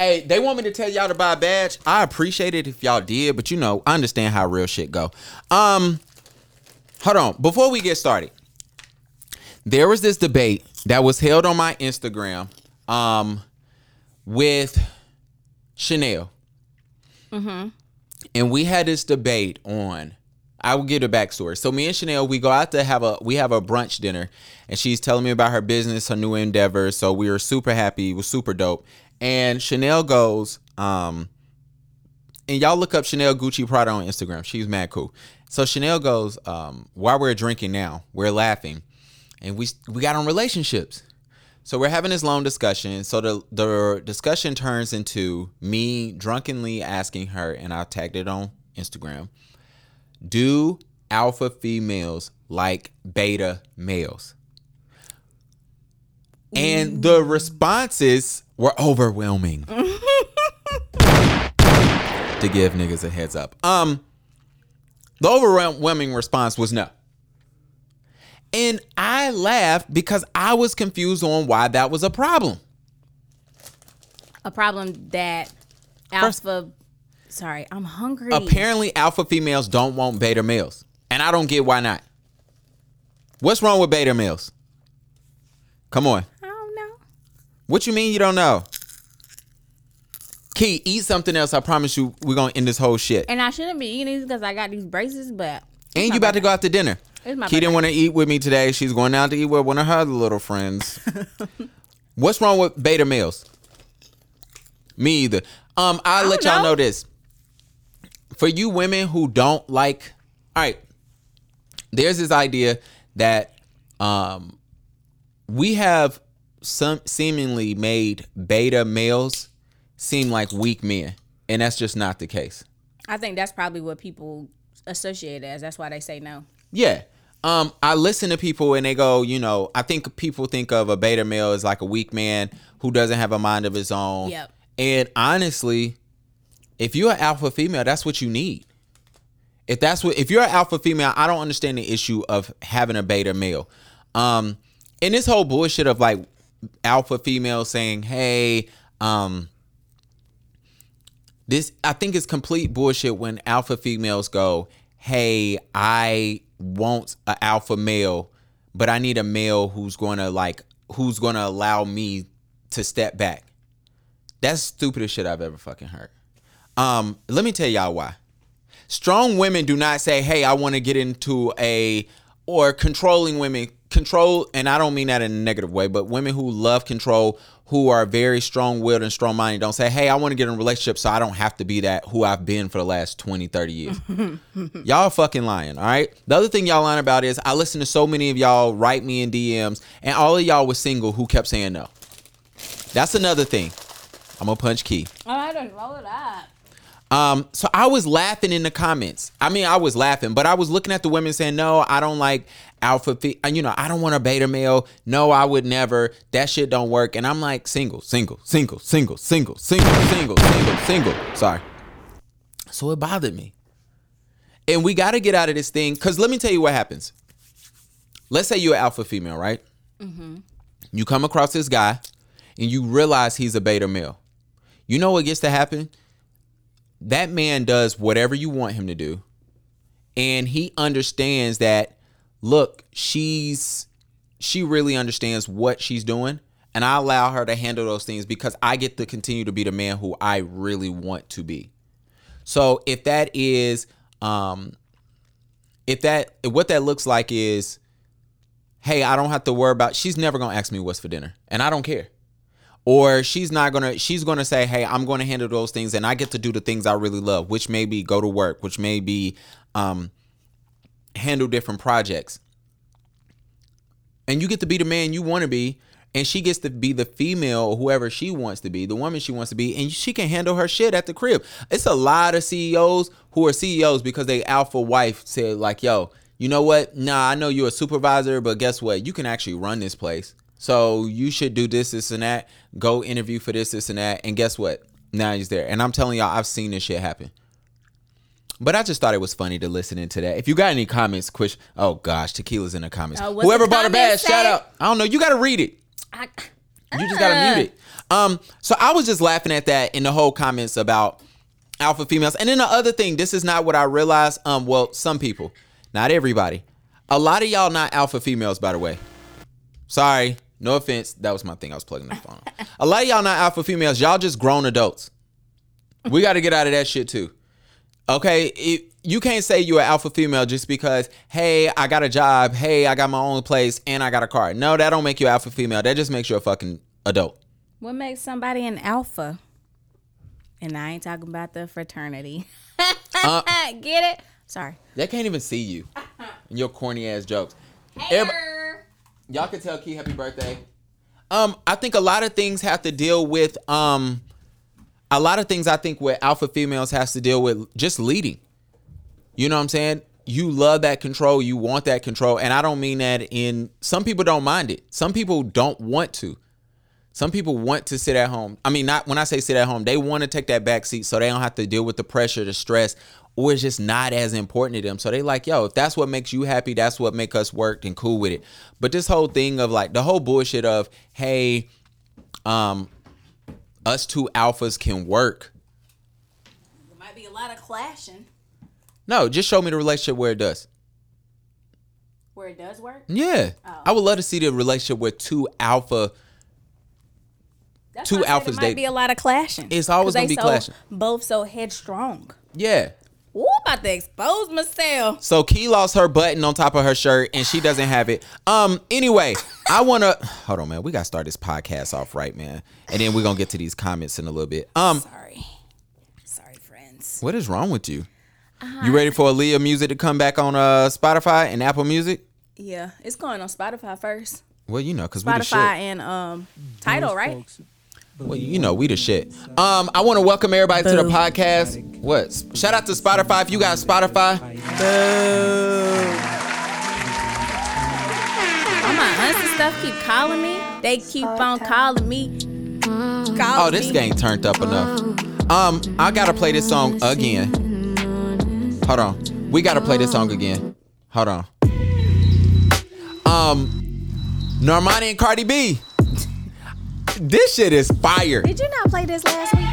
Hey, they want me to tell y'all to buy a badge. I appreciate it if y'all did, but you know, I understand how real shit go. Um, hold on. Before we get started, there was this debate that was held on my Instagram, um, with Chanel, Mhm. and we had this debate on. I will give a backstory. So me and Chanel, we go out to have a we have a brunch dinner, and she's telling me about her business, her new endeavors. So we were super happy. It was super dope. And Chanel goes, um, and y'all look up Chanel Gucci Prada on Instagram. She's mad cool. So Chanel goes, um, while we're drinking now, we're laughing, and we we got on relationships. So we're having this long discussion. So the the discussion turns into me drunkenly asking her, and I tagged it on Instagram. Do alpha females like beta males? And the responses were overwhelming. to give niggas a heads up. Um the overwhelming response was no. And I laughed because I was confused on why that was a problem. A problem that alpha. sorry, I'm hungry. Apparently, alpha females don't want beta males. And I don't get why not. What's wrong with beta males? Come on. I. What you mean you don't know? Key, eat something else. I promise you, we're gonna end this whole shit. And I shouldn't be eating these because I got these braces, but And you about to go out to dinner. It's my Key didn't want to eat with me today. She's going out to eat with one of her little friends. What's wrong with beta males? Me either. Um, I'll let y'all know. know this. For you women who don't like, all right, there's this idea that um we have some seemingly made beta males seem like weak men, and that's just not the case. I think that's probably what people associate as. That's why they say no. Yeah. Um, I listen to people and they go, you know, I think people think of a beta male as like a weak man who doesn't have a mind of his own. Yep. And honestly, if you're an alpha female, that's what you need. If that's what if you're an alpha female, I don't understand the issue of having a beta male. Um, and this whole bullshit of like alpha female saying, hey, um, this I think is complete bullshit when alpha females go, "Hey, I want an alpha male, but I need a male who's going to like who's going to allow me to step back." That's stupidest shit I've ever fucking heard. Um, let me tell y'all why. Strong women do not say, "Hey, I want to get into a," or controlling women control, and I don't mean that in a negative way, but women who love control, who are very strong-willed and strong-minded, don't say, "Hey, I want to get in a relationship so I don't have to be that who I've been for the last 20, 30 years." y'all fucking lying, all right? The other thing y'all lying about is I listen to so many of y'all write me in DMs, and all of y'all was single who kept saying no. That's another thing. I'm gonna punch key. Oh, I don't roll it up. Um, so I was laughing in the comments. I mean, I was laughing, but I was looking at the women saying, "No, I don't like alpha. Fe- uh, you know, I don't want a beta male. No, I would never. That shit don't work." And I'm like, single, single, single, single, single, single, single, single, single. Sorry. So it bothered me, and we got to get out of this thing. Cause let me tell you what happens. Let's say you're an alpha female, right? You come across this guy, and you realize he's a beta male. You know what gets to happen? That man does whatever you want him to do. And he understands that look she's she really understands what she's doing. And i allow her to handle those things because i get to continue to be the man who i really want to be. So if that is um if that what that looks like is hey i don't have to worry about she's never gonna ask me what's for dinner. And i don't care or she's not gonna she's gonna say hey i'm gonna handle those things and i get to do the things i really love which may be go to work which may be um handle different projects. And you get to be the man you want to be and she gets to be the female whoever she wants to be the woman she wants to be and she can handle her shit at the crib. It's a lot of ceos who are ceos because they alpha wife said like yo you know what? Nah i know you're a supervisor but guess what? You can actually run this place so you should do this this and that go interview for this this and that and guess what now he's there and i'm telling y'all i've seen this shit happen but I just thought it was funny to listen into that. If you got any comments, quick. Oh gosh, tequila's in the comments. Uh, Whoever the bought a comments shout out. I don't know. You got to read it. I, You just gotta mute it. Um, so I was just laughing at that in the whole comments about alpha females. And then the other thing, this is not what I realized. Um, well, some people, not everybody. A lot of y'all not alpha females, by the way. Sorry, no offense. That was my thing. I was plugging the phone. A lot of y'all not alpha females. Y'all just grown adults. We got to get out of that shit too. Okay, it, you can't say you're an alpha female just because, hey, I got a job, hey, I got my own place, and I got a car. No, that don't make you alpha female. That just makes you a fucking adult. What makes somebody an alpha? And I ain't talking about the fraternity. Uh, Get it? Sorry. they can't even see you and your corny ass jokes. Everybody- y'all can tell Key happy birthday. Um, I think a lot of things have to deal with um a lot of things I think with alpha females has to deal with just leading. You know what I'm saying? You love that control, you want that control, and I don't mean that in some people don't mind it. Some people don't want to. Some people want to sit at home. I mean, not when I say sit at home, they want to take that back seat so they don't have to deal with the pressure, the stress, or it's just not as important to them. So they like, yo, if that's what makes you happy, that's what make us work and cool with it. But this whole thing of like the whole bullshit of, hey, um, us two alphas can work. There might be a lot of clashing No, just show me the relationship where it does. where it does work. Yeah. I would love to see the relationship where two alpha That's Two alphas There might date- be a lot of clashing. It's always gonna be so- clashing. Both so headstrong. Yeah. Ooh, about to expose myself. So Key lost her button on top of her shirt and she doesn't have it. Um, anyway, I wanna hold on, man. We gotta start this podcast off right, man. And then we're gonna get to these comments in a little bit. Um, Sorry. Sorry, friends. what is wrong with you? You ready for Aaliyah music to come back on uh Spotify and Apple Music? Yeah, it's going on Spotify first. Well, you know, cause we the shit. Spotify and um Tidal, right? Well, you know, we the shit. Um, I want to welcome everybody to the podcast. What? Shout out to Spotify. If you got Spotify, All my aunts and stuff keep calling me. They keep on calling me. Calling oh, this me. game turned up enough. Um, I gotta play this song again. Hold on, we gotta play this song again. Hold on. Um, Normani and Cardi B. This shit is fire. Did you not play this last week?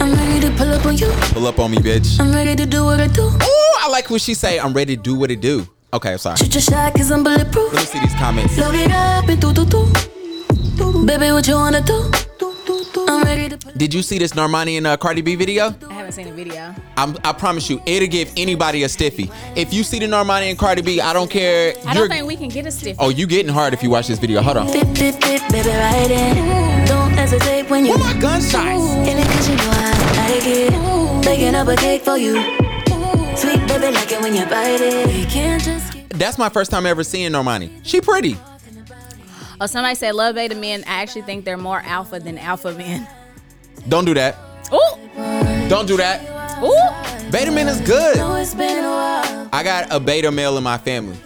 I'm ready to pull up on you. Pull up on me, bitch. I'm ready to do what I do. Ooh, I like when she say, "I'm ready to do what it do." Okay, I'm sorry. Shoot your shot cause I'm bulletproof. Let me see these comments. Load it up and do do do. Baby, what you wanna do? I'm ready to pull Did you see this Normani and uh, Cardi B video? I haven't seen a video. I'm, I promise you, it'll give anybody a stiffy. If you see the Normani and Cardi B, I don't care. I You're- don't think we can get a stiff. oh, you getting hard if you watch this video. Hold on. Fit, fit, fit, baby, ride it. Don't hesitate when you Where my gunshots? in it cause you know I like it. Baking up a cake for you. Sweet baby, like it when you bite it. We can't just That's my first time ever seeing Normani. She pretty. Oh, somebody said love beta men. I actually think they're more alpha than alpha men. Don't do that. Ooh, Don't do that. ooh. Beta man is good. know it's been a while. I got a beta male in my family.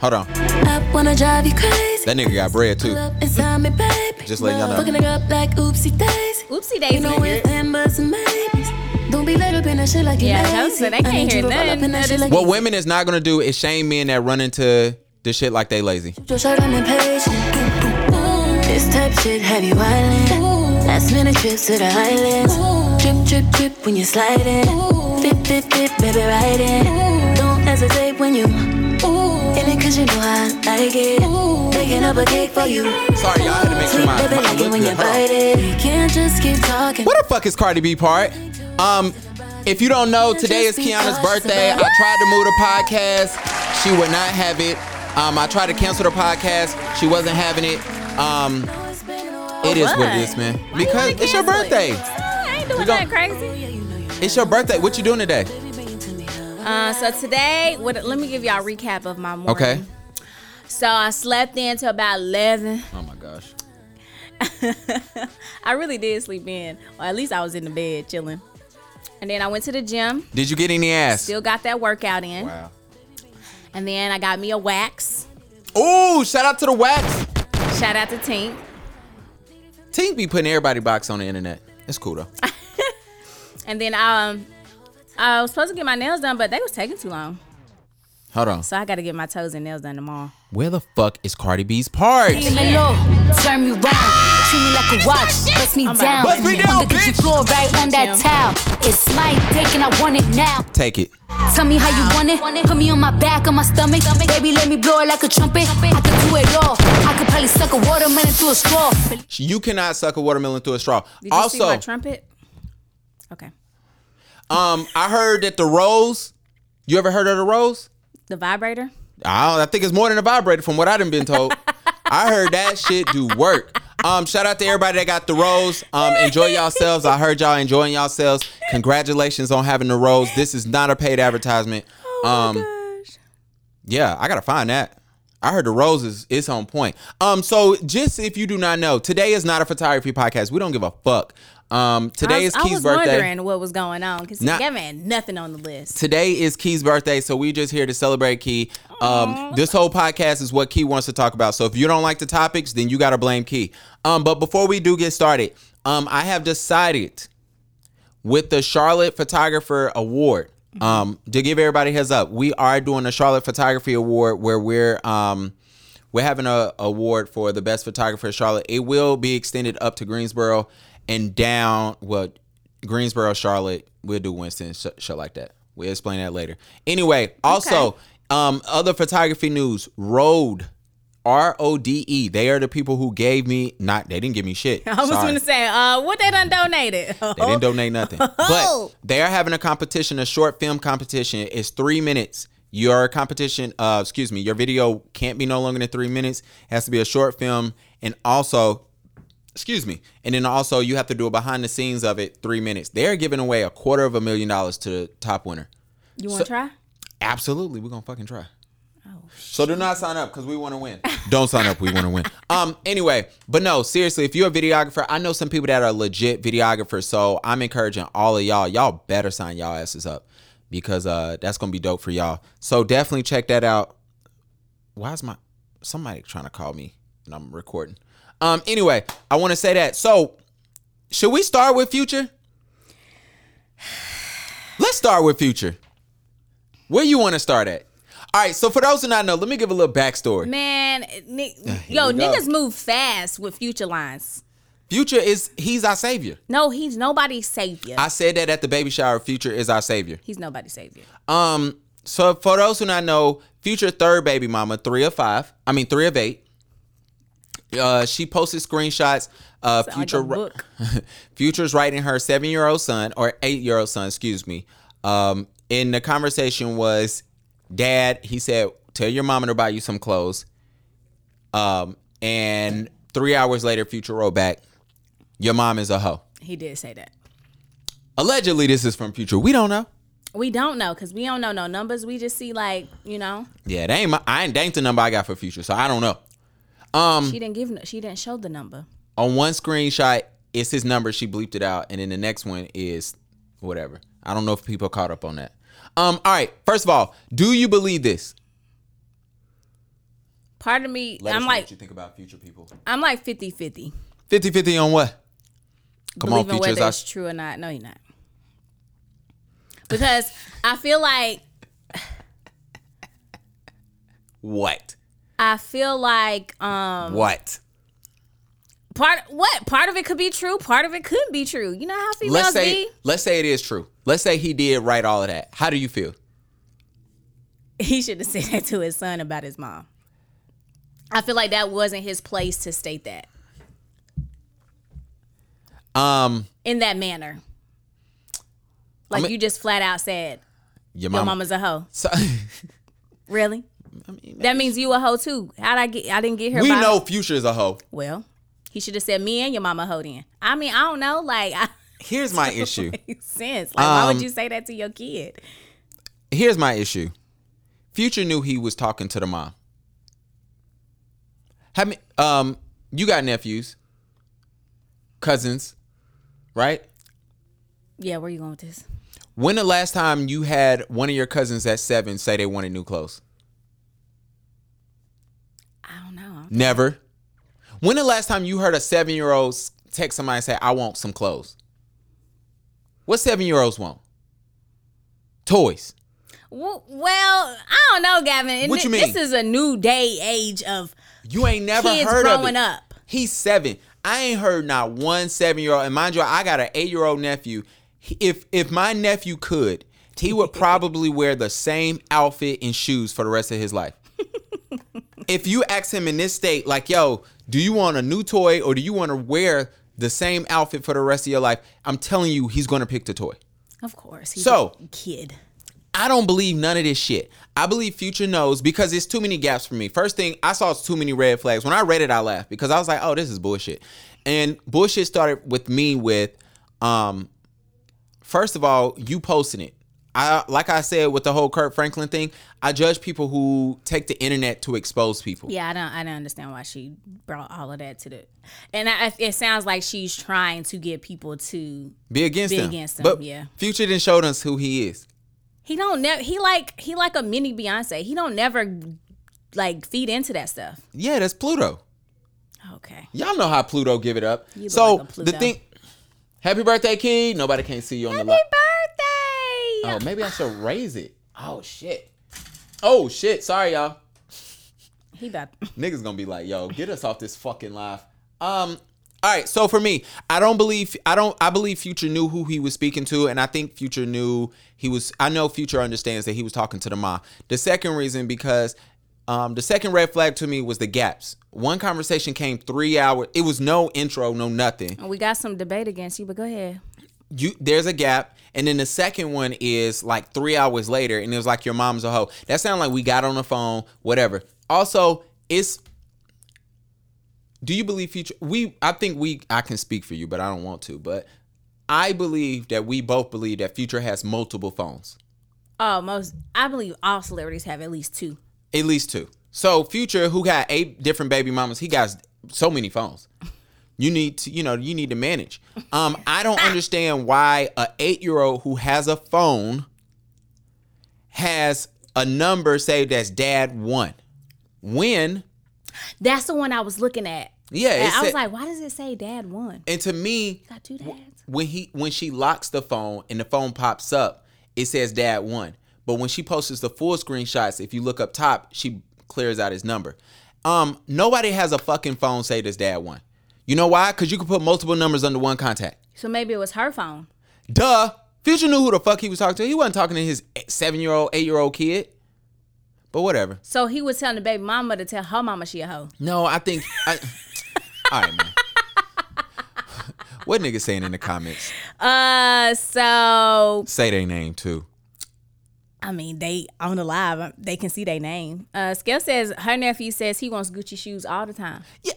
Hold on. I wanna drive you crazy. That nigga got bread too. Pull up inside me, baby. Just letting y'all know. Fucking it up like oopsie daisy. Oopsie You daisy. know it's them but some. Don't be late up in that shit like you Yeah, lazy. I was I can't hear you to roll up nothing. that That shit is- like What women is not gonna do is shame men that run into this shit like they lazy. Your shirt, I'm impatient. This type shit have you island. Last minute trips to the islands. Trip, trip, trip when you sliding. Fit, fit, fit, baby, ride it. Don't hesitate when you in it cause you know I like it. Baking up a cake for you. Sorry, y'all had to make sure Sweet my, baby, my like it when you bite it. We can't just keep talking. What the fuck is Cardi B part? Um, if you don't know, today is Kiana's birthday. I tried to move the podcast. She would not have it. Um, I tried to cancel the podcast. She wasn't having it. Um, it is what it is, man. Because it's your cancel it? birthday. Ain't doing We gon- that crazy. It's your birthday. What you doing today? Uh, so today, what? Let me give y'all a recap of my morning. Okay. So I slept in till about eleven. Oh my gosh. I really did sleep in, or at least I was in the bed chilling. And then I went to the gym. Did you get any ass? Still got that workout in. Wow. And then I got me a wax. Ooh, shout out to the wax. Shout out to Tink. Tink be putting everybody box on the internet. It's cool though. And then um, I was supposed to get my nails done, but they was taking too long. Hold on. So I got to get my toes and nails done tomorrow. Where the fuck is Cardi B's part? Lay low, turn me round. treat me like a watch. Bust me down. about Bust me down, on the floor, right on that towel. It's my dick and I want it now. Take it. Tell me how you want it. Put me on my back, on my stomach. Baby, let me blow it like a trumpet. I could do it all. I could probably suck a watermelon through a straw. You cannot suck a watermelon through a straw. Did you see also, my trumpet? Okay. um, I heard that the rose. You ever heard of the rose? The vibrator. I, I think it's more than a vibrator from what I've been told. I heard that shit do work. Um, shout out to everybody that got the rose. Um, enjoy yourselves. I heard y'all enjoying yourselves. Congratulations on having the rose. This is not a paid advertisement. Oh um, Gosh. yeah, I gotta find that. I heard the rose is it's on point. Um, so just if you do not know, today is not a photography podcast. We don't give a fuck. Um, today I was, is I Key's was birthday. wondering what was going on because. Gavin had nothing on the list. Today is Key's birthday, so we just here to celebrate Key. Um, this whole podcast is what Key wants to talk about. So if you don't like the topics, then you got to blame Key. Um, but before we do get started, um, I have decided with the Charlotte Photographer Award. Um, to give everybody a heads up, we are doing a Charlotte Photography Award where we're um, we're having a award for the best photographer in Charlotte. It will be extended up to Greensboro and down. Well, Greensboro, Charlotte. We'll do Winston, sh- shit like that. We'll explain that later. Anyway, also, um, other photography news. Rode, R O D E. They are the people who gave me not. They didn't give me shit. I was going to say, uh, what they done donated? They didn't donate nothing. Oh. But they are having a competition, a short film competition. It's three minutes. Your competition, uh, excuse me, your video can't be no longer than three minutes. It has to be a short film, and also, excuse me, and then also you have to do a behind the scenes of it three minutes. They're giving away a quarter of a million dollars to the top winner. You want to try? Absolutely, we're gonna fucking try. So do not sign up because we want to win. Don't sign up. We want to win. Um. Anyway, but no, seriously, if you're a videographer, I know some people that are legit videographers. So I'm encouraging all of y'all. Y'all better sign y'all asses up because uh that's gonna be dope for y'all. So definitely check that out. Why is my somebody trying to call me and I'm recording? Um. Anyway, I want to say that. So should we start with Future? Let's start with Future. Where you want to start at? All right, so for those who not know, let me give a little backstory. Man, ni- yo, niggas move fast with future lines. Future is he's our savior. No, he's nobody's savior. I said that at the baby shower. Future is our savior. he's nobody's savior. Um, so for those who not know, Future third baby mama, three of five. I mean three of eight. Uh, she posted screenshots. of Future. Future's writing her seven year old son or eight year old son, excuse me. Um, and the conversation was, Dad, he said, tell your mom to buy you some clothes. Um, and three hours later, Future wrote back, your mom is a hoe. He did say that. Allegedly, this is from Future. We don't know. We don't know because we don't know no numbers. We just see like you know Yeah, they ain't my. I ain't that ain't the number I got for Future, so I don't know. Um, she didn't give she didn't show the number. on one screenshot, it's his number. She bleeped it out, and then the next one is whatever. I don't know if people caught up on that. Um, all right. First of all, do you believe this? Part of me, Let I'm know like what you think about future people. I'm like 50-50. 50-50 on what? Come on, futures. whether I- true or not. No, you're not. Because I feel like What? I feel like um What? part what part of it could be true, part of it couldn't be true. You know how females Let's say be. let's say it is true. Let's say he did write all of that. How do you feel? He should have said that to his son about his mom. I feel like that wasn't his place to state that Um, in that manner. Like mean- you just flat out said your your mama. mama's a hoe. So, Really? That means you a hoe too. How'd I get? I didn't get here. we by know future is a hoe. Well, he should have said me and your mama hoe then. I mean, I don't know. Like, I, Here's my issue. makes sense. Like, why Um, would you say that to your kid? Here's my issue. Future knew he was talking to the mom. How many? Um, you got nephews, cousins, right? Yeah, where you going with this? When the last time you had one of your cousins at seven say they wanted new clothes? I don't know. Never. When the last time you heard a seven year old text somebody and say, I want some clothes? What seven year olds want? Toys. Well, I don't know, Gavin. What you mean? This is a new day age of You ain't never kids heard of growing it. up. He's seven. I ain't heard not one seven year old. And mind you, I got an eight year old nephew. If if my nephew could, he would probably wear the same outfit and shoes for the rest of his life. If you ask him in this state, like, yo, do you want a new toy or do you want to wear the same outfit for the rest of your life? I'm telling you, he's gonna pick the toy. Of course. He's So- a kid. I don't believe none of this shit. I believe Future knows because it's too many gaps for me. First thing, I saw too many red flags. When I read it, I laughed because I was like, oh, this is bullshit. And bullshit started with me with, um, first of all, you posting it. I like I said with the whole Kirk Franklin thing, I judge people who take the internet to expose people. Yeah, I don't. I don't understand why she brought all of that to the. And I, it sounds like she's trying to get people to. Be against him Be against him, But yeah. Future didn't show us who he is. He don't never. He like he like a mini Beyonce. He don't never like feed into that stuff. Yeah, that's Pluto. Okay. Y'all know how Pluto give it up. So like the thing, happy birthday, Key. Nobody can see you on the Happy live. birthday! Oh, maybe I should raise it. Oh shit. Oh shit. Sorry, y'all. He about. Niggas gonna be like, yo, get us off this fucking live. Um. All right. So for me, I don't believe I don't I believe Future knew who he was speaking to, and I think Future knew he was. I know Future understands that he was talking to the mom. The second reason because. Um, the second red flag to me was the gaps. One conversation came three hours. It was no intro, no nothing. We got some debate against you, but go ahead. you there's a gap and then the second one is like three hours later and it was like your mom's a hoe that sounded like we got on the phone whatever also it's do you believe future we i think we i can speak for you but i don't want to but i believe that we both believe that future has multiple phones Oh, most. I believe all celebrities have at least two. at least two so future who got eight different baby mamas he got so many phones you need to you know you need to manage um i don't understand why a eight year old who has a phone has a number saved as dad one when That's the one I was looking at. Yeah, And I was said- like, why does it say dad one? and to me Got two dads. when he when she locks the phone and the phone pops up it says dad one but when she posts the full screenshots if you look up top she clears out his number um nobody has a fucking phone say this dad one you know why because you can put multiple numbers under one contact So maybe it was her phone. Duh. Future knew who the fuck he was talking to. He wasn't talking to his seven year old, eight year old kid. But whatever. So he was telling the baby mama to tell her mama she a hoe. No, I think. I, all right, man. what niggas saying in the comments? Uh, so Say their name too. I mean, they on the live, um, they can see their name. Uh, Scale says her nephew says he wants Gucci shoes all the time. Yeah.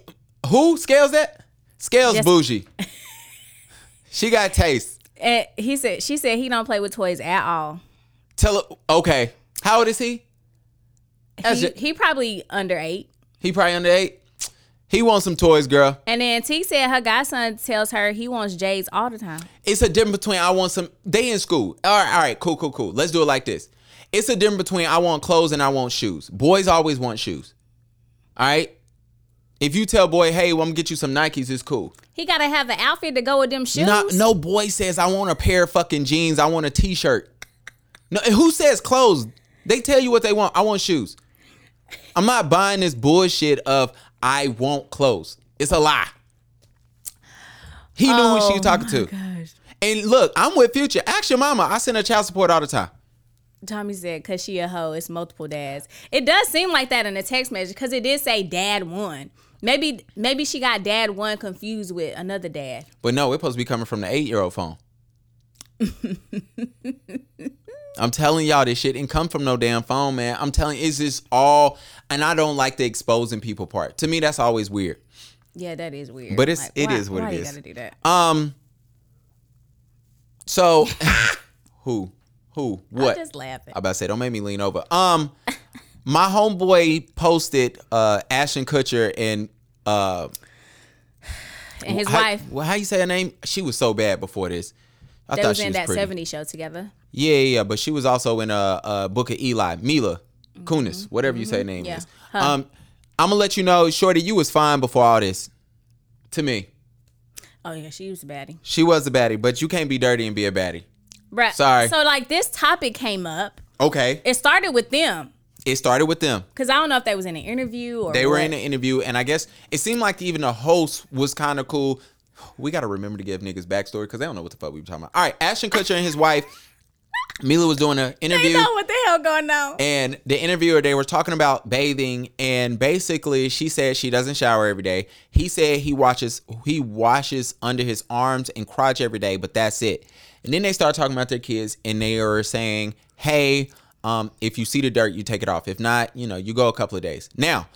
Who scales that? Scales Just- bougie. she got taste. And he said she said he don't play with toys at all. Tell. Okay. How old is he? That's He, ju- he probably under eight. He probably under eight. He wants some toys, girl. And then T said her godson tells her he wants J's all the time. It's a difference between I want some. They in school. All right, all right, cool, cool, cool. Let's do it like this. It's a difference between I want clothes and I want shoes. Boys always want shoes. All right. If you tell boy, hey, well, I'm gonna get you some Nikes, it's cool. He gotta have an outfit to go with them shoes. Not, no boy says I want a pair of fucking jeans. I want a t-shirt. No, and who says clothes? They tell you what they want. I want shoes. I'm not buying this bullshit of I want clothes. It's a lie. He knew who she was talking to. Gosh. And look, I'm with Future. Ask your mama. I send her child support all the time. Tommy said, "Cause she a hoe, it's multiple dads." It does seem like that in the text message, cause it did say dad one. Maybe, maybe she got dad one confused with another dad. But no, it's supposed to be coming from the eight year old phone. I'm telling y'all this shit didn't come from no damn phone, man. I'm telling you, it's just all and I don't like the exposing people part. To me, that's always weird. Yeah, that is weird. But it's- Like, it why- is what why it you is. Gotta do that. Um so who? Who? What? I'm just laughing. I about to say, don't make me lean over. Um, my homeboy posted uh Ashton Kutcher and uh and his how, wife, Well, how you say her name? She was so bad before this. I they thought was she in was that pretty. 70s show together. Yeah, yeah, but she was also in a, a book of Eli, Mila Kunis, whatever you say her name Mm-hmm. Yeah. is. Her. Um, I'm gonna let you know, Shorty, you was fine before all this. To me, Oh yeah, she was a baddie. she was a baddie, but you can't be dirty and be a baddie. Right. Sorry. So like this topic came up. Okay, It started with them. It started with them. Cause I don't know if that was in an interview or They were what. in an interview, and I guess it seemed like even the host was kind of cool. We got to remember to give niggas backstory because they don't know what the fuck we were talking about. All right, Ashton Kutcher and his wife, Mila, was doing an interview. You know what the hell going on? And the interviewer, they were talking about bathing, and basically, she said she doesn't shower every day. He said he watches he washes under his arms and crotch every day, but that's it. And then they start talking about their kids, and they are saying, "Hey, um, if you see the dirt, you take it off. If not, you know, you go a couple of days." Now,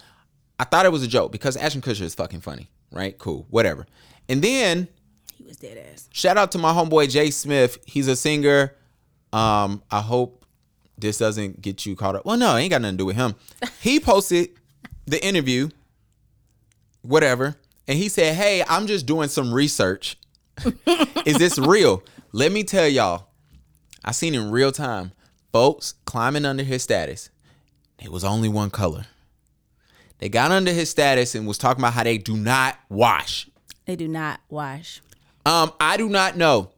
I thought it was a joke because Ashton Kutcher is fucking funny, right? Cool, whatever. And then He was dead ass. shout out to my homeboy Jay Smith. He's a singer. Um, I hope this doesn't get you caught up. Well, no, it ain't got nothing to do with him. He posted the interview, whatever, and he said, "Hey, I'm just doing some research. Is this real? Let me tell y'all. I seen in real time folks climbing under his status. It was only one color. They got under his status and was talking about how they do not wash. They do not wash. Um, I do not know.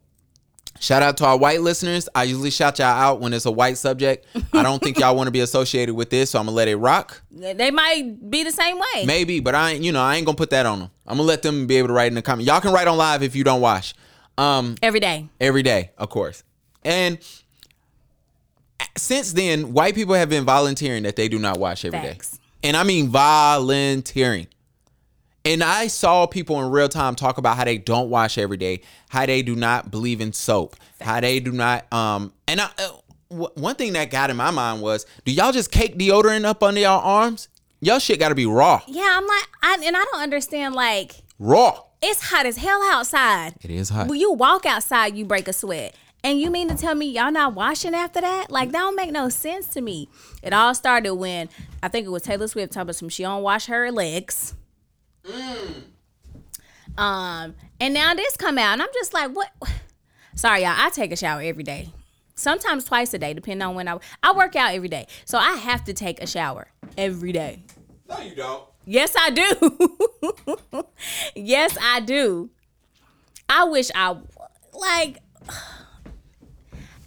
Shout out to our white listeners. I usually shout y'all out when it's a white subject. I don't think y'all want to be associated with this, so I'm gonna let it rock. They might be the same way. Maybe, but I ain't, you know, I ain't gonna put that on them. I'm gonna let them be able to write in the comment. Y'all can write on live if you don't wash. Um, Every day. every day, of course. And since then, white people have been volunteering that they do not wash every day, Facts. And I mean volunteering. And I saw people in real time talk about how they don't wash every day, how they do not believe in soap, how they do not um and I uh, w- one thing that got in my mind was, do y'all just cake deodorant up under y'all arms? Y'all shit got to be raw. Yeah, I'm like, I, and I don't understand. Like, Raw. it's hot as hell outside. It is hot. When you walk outside, you break a sweat. And you mean to tell me y'all not washing after that? Like that don't make no sense to me. It all started when I think it was Taylor Swift talking about some she don't wash her legs. Um, and now this come out, and I'm just like, what? Sorry, y'all. I take a shower every day, sometimes twice a day, depending on when I I work out every day, so I have to take a shower every day. No, you don't. Yes, I do. yes, I do. I wish I like.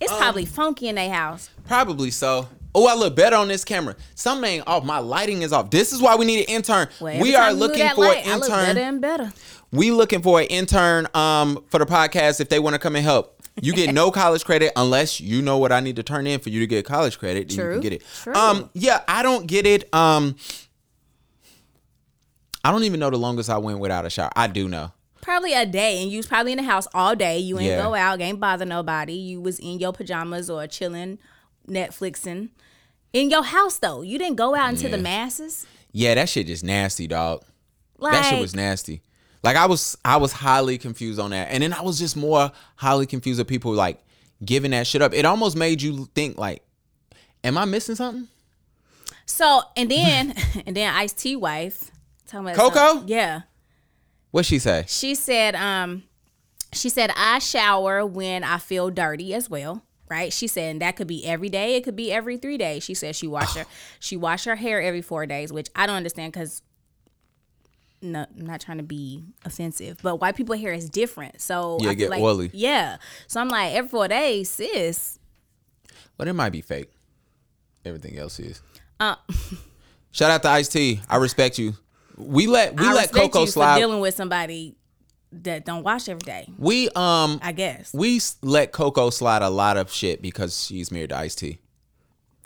It's Um, probably funky in their house. Probably so. Oh, I look better on this camera. Something ain't off. My lighting is off. This is why we need an intern. Well, we are time you move looking for light, an I look better intern. and better. We looking for an intern um for the podcast if they want to come and help. You get no college credit unless you know what I need to turn in for you to get college credit. then You True. can get it. True. Um yeah, I don't get it. Um I don't even know the longest I went without a shower. I do know. Probably a day, and you was probably in the house all day. You ain't Yeah. go out, ain't bother nobody. You was in your pajamas or chilling, Netflixing. In your house though, you didn't go out into the masses. Yeah, that shit just nasty, dog. Like that shit was nasty. Like I was I was highly confused on that. And then I was just more highly confused with people like giving that shit up. It almost made you think like, am I missing something? so, and then and then Ice T wife, talking about Coco? some- yeah. What'd she say? She said, um, she said, I shower when I feel dirty as well. Right? She said, and that could be every day. It could be every three days. She said she wash her she wash her hair every four days, which I don't understand because no, I'm not trying to be offensive, but white people hair is different. So Yeah, I get like, oily. Yeah. So I'm like, every four days, sis. But it might be fake. Everything else is. Uh, Shout out to Ice T. I respect you. We let we I let Coco you slide. for dealing with somebody that don't wash every day. we um I guess. we let Coco slide a lot of shit because she's married to Ice T.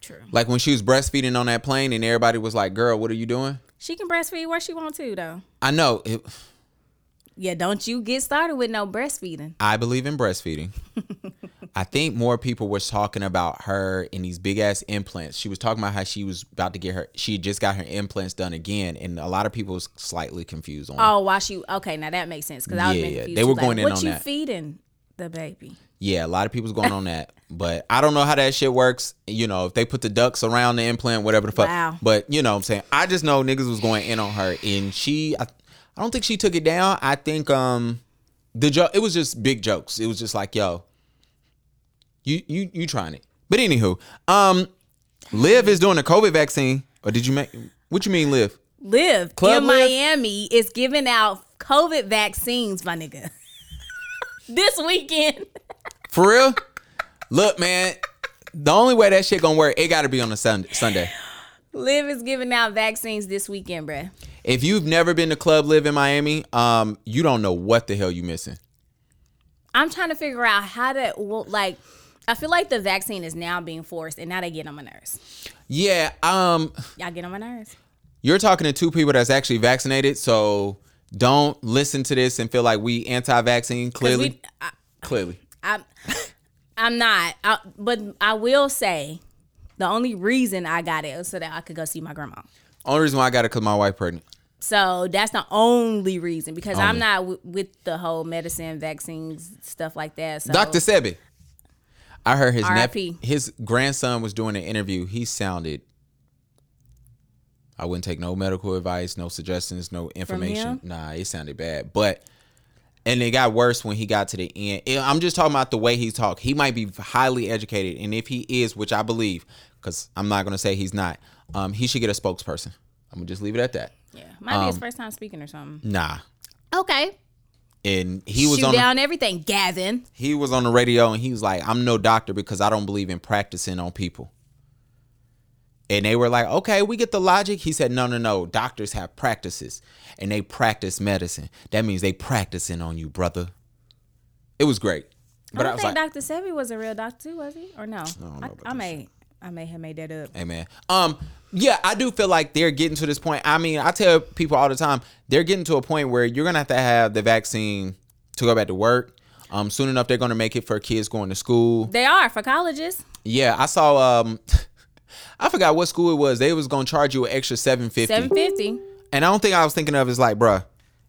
True. Like when she was breastfeeding on that plane and everybody was like, "Girl, what are you doing?" She can breastfeed where she want to though. I know. It, Yeah, don't you get started with no breastfeeding. I believe in breastfeeding. I think more people were talking about her in these big ass implants. She was talking about how she was about to get her. She just got her implants done again, and a lot of people was slightly confused on. Oh, why she? Okay, now that makes sense because I was Yeah, being yeah, confused. they were going like, in what on you that. feeding the baby? Yeah, a lot of people's going on that, but I don't know how that shit works. You know, if they put the ducts around the implant, whatever the fuck. Wow. But you know, what I'm saying I just know niggas was going in on her, and she. I, I don't think she took it down. I think um the joke. It was just big jokes. It was just like, yo, you you you trying it. But anywho, um, Liv is doing a COVID vaccine, or did you make? What you mean, Liv? Live Club in Live? Miami is giving out COVID vaccines, my nigga. this weekend. For real? Look, man. The only way that shit gonna work, it got to be on a Sun- Sunday. LIV is giving out vaccines this weekend, bruh. If you've never been to Club LIV in Miami, um, you don't know what the hell you missing. I'm trying to figure out how to well, like. I feel like the vaccine is now being forced, and now they get on my nerves. Yeah, um, Y'all get on my nerves. you're talking to two people that's actually vaccinated, so don't listen to this and feel like we anti-vaccine. Clearly, we- I, clearly. I'm, I'm not. I, but I will say, the only reason I got it was so that I could go see my grandma. Only reason why I got it because my wife pregnant. So that's the only reason because I'm not w- with the whole medicine, vaccines, stuff like that. So Dr. Sebi. I heard his nephew, his grandson was doing an interview. He sounded. I wouldn't take no medical advice, no suggestions, no information. Nah, it sounded bad. But and it got worse when he got to the end. I'm just talking about the way he talked. He might be highly educated, and if he is, which I believe, because I'm not gonna say he's not, um, he should get a spokesperson. I'm gonna just leave it at that. yeah, might be his Um, first time speaking or something. Nah, Okay, and he was shoot on. the- down everything, Gavin. he was on the radio and he was like, I'm no doctor because I don't believe in practicing on people. And they were like, okay, we get the logic. He said, no, no, no. Doctors have practices and they practice medicine. That means they practicing on you, brother. It was great. But I I, don't was think like, Dr. Sebi was a real doctor too, was he? Or no? I, I this may, I may have made that up. Amen. Um, yeah, I do feel like they're getting to this point. I mean, I tell people all the time, they're getting to a point where you're going to have to have the vaccine to go back to work. Um, soon enough, they're going to make it for kids going to school. They are for colleges. Yeah, I saw. Um, I forgot what school it was. They was gonna charge you an extra seven fifty. Seven fifty. and I don't think I was thinking of is like, bruh,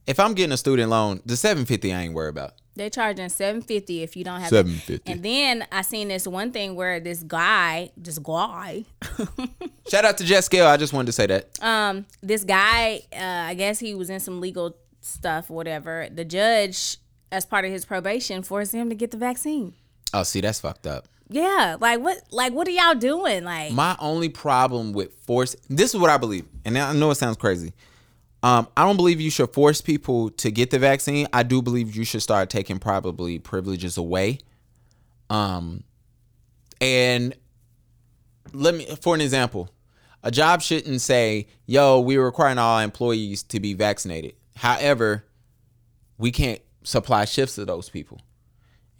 if I'm getting a student loan, the seven fifty I ain't worried about. They're charging seven fifty if you don't have $7.50. And then I seen this one thing where this guy, this guy, Shout out to Jet Scale. I just wanted to say that. um, this guy, uh, I guess he was in some legal stuff whatever. The judge, as part of his probation, forced him to get the vaccine. Oh, see, that's fucked up. Yeah, like what? Like what are y'all doing? Like My only problem with force. This is what I believe, and I know it sounds crazy. Um, I don't believe you should force people to get the vaccine. I do believe you should start taking probably privileges away. Um, and let me, for an example, a job shouldn't say, "Yo, we're requiring all employees to be vaccinated." However, we can't supply shifts to those people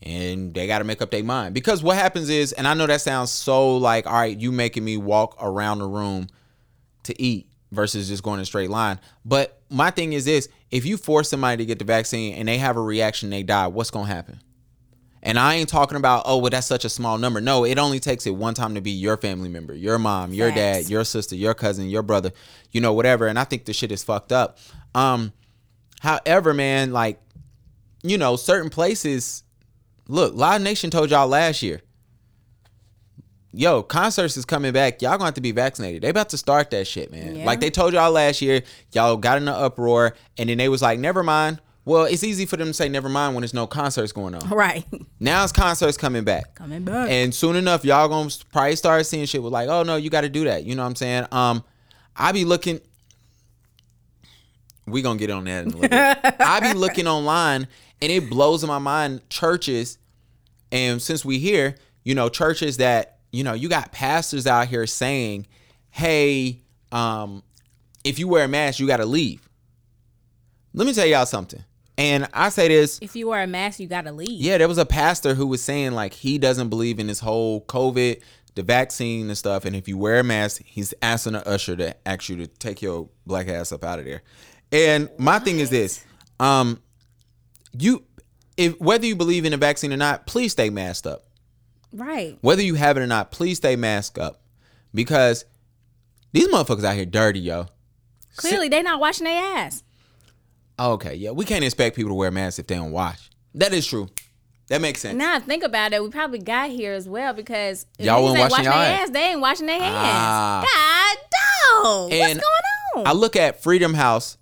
and they got to make up their mind because what happens is and i know that sounds so like all right you making me walk around the room to eat versus just going in a straight line. But my thing is this if you force somebody to get the vaccine and they have a reaction they die what's going to happen? And i ain't talking about oh well that's such a small number. No it only takes it one time to be your family member your mom your dad your sister your cousin your brother you know whatever. And i think the shit is fucked up. Um however man like you know certain places Look, Live Nation told y'all last year. Yo, concerts is coming back. Y'all gonna have to be vaccinated. They about to start that shit, man. Yeah. Like they told y'all last year, y'all got in an uproar, and then they was like, never mind. Well, it's easy for them to say never mind when there's no concerts going on. right, Now it's concerts coming back. coming back. And soon enough, y'all gonna probably start seeing shit with like, oh no, you got to do that. You know what I'm saying? Um, I be looking. We gonna get on that in a little bit. I be looking online, and it blows my mind. Churches, and since we here, you know, churches that you know, you got pastors out here saying, "Hey, um, if you wear a mask, you got to leave." Let me tell y'all something. And I say this if you wear a mask, you gotta leave. yeah, there was a pastor who was saying like he doesn't believe in this whole COVID, the vaccine and stuff. And if you wear a mask, he's asking the usher to ask you to take your black ass up out of there. And my thing is this: um, you, if whether you believe in the vaccine or not, please stay masked up. Right. Whether you have it or not, please stay masked up because these motherfuckers out here dirty, yo. Clearly, they not washing their ass. Okay, yeah, we can't expect people to wear masks if they don't wash. That is true. That makes sense. Now think about it, we probably got here as well because if Y'all ain't washing washing their ass. ass. They ain't washing their hands. Ah. God. And What's going on? I look at Freedom House.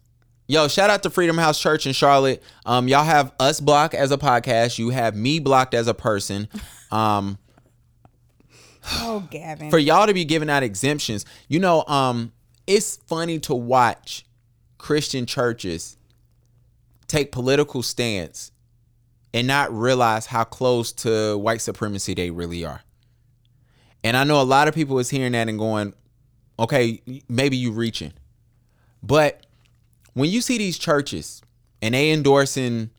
Yo, shout out to Freedom House Church in Charlotte. Um, y'all have us blocked as a podcast. You have me blocked as a person. Um, oh, Gavin. for y'all to be giving out exemptions, you know, um, it's funny to watch Christian churches take political stance and not realize how close to white supremacy they really are. And I know a lot of people is hearing that and going, okay, maybe you reaching. But when you see these churches and they endorsing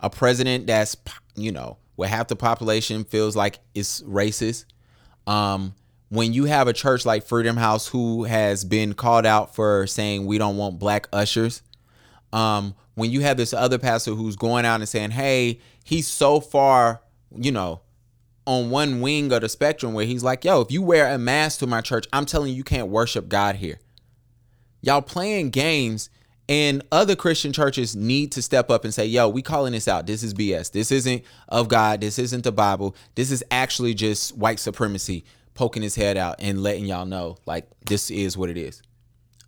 a president that's you know where half the population feels like it's racist, um, when you have a church like Freedom House who has been called out for saying we don't want black ushers, um, when you have this other pastor who's going out and saying, hey, he's so far, you know, on one wing of the spectrum where he's like, yo, if you wear a mask to my church, I'm telling you, you can't worship God here. Y'all playing games and other Christian churches need to step up and say, yo, we calling this out. This is BS. This isn't of God. This isn't the Bible. This is actually just white supremacy poking his head out and letting y'all know, like, this is what it is.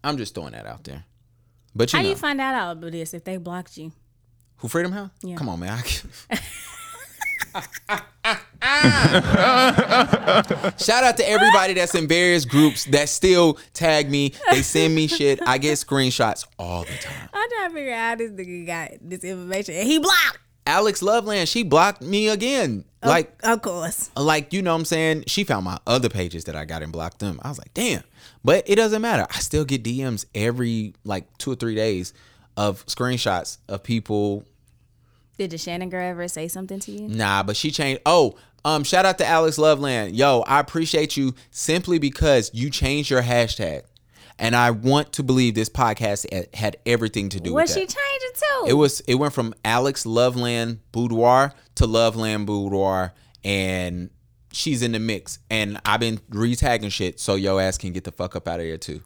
I'm just throwing that out there. But you How know, you find out about this if they blocked you? who Freedom House? Yeah. Come on, man. Shout out to everybody that's in various groups that still tag me. They send me shit. I get screenshots all the time. I'm trying to figure out how this nigga got this information and he blocked. Alex Loveland, she blocked me again. Like, Of course. like you know what I'm saying? She found my other pages that I got and blocked them. I was like, damn. But it doesn't matter. I still get DMs every like two or three days of screenshots of people Did the Shannon girl ever say something to you? Nah, but she changed. Oh, um, shout out to Alex Loveland. Yo, I appreciate you simply because you changed your hashtag, and I want to believe this podcast had- everything to do What with she that. changed it to? It was. It went from Alex Loveland Boudoir to Loveland Boudoir, and she's in the mix. And I've been retagging shit, so yo ass can get the fuck up out of here too.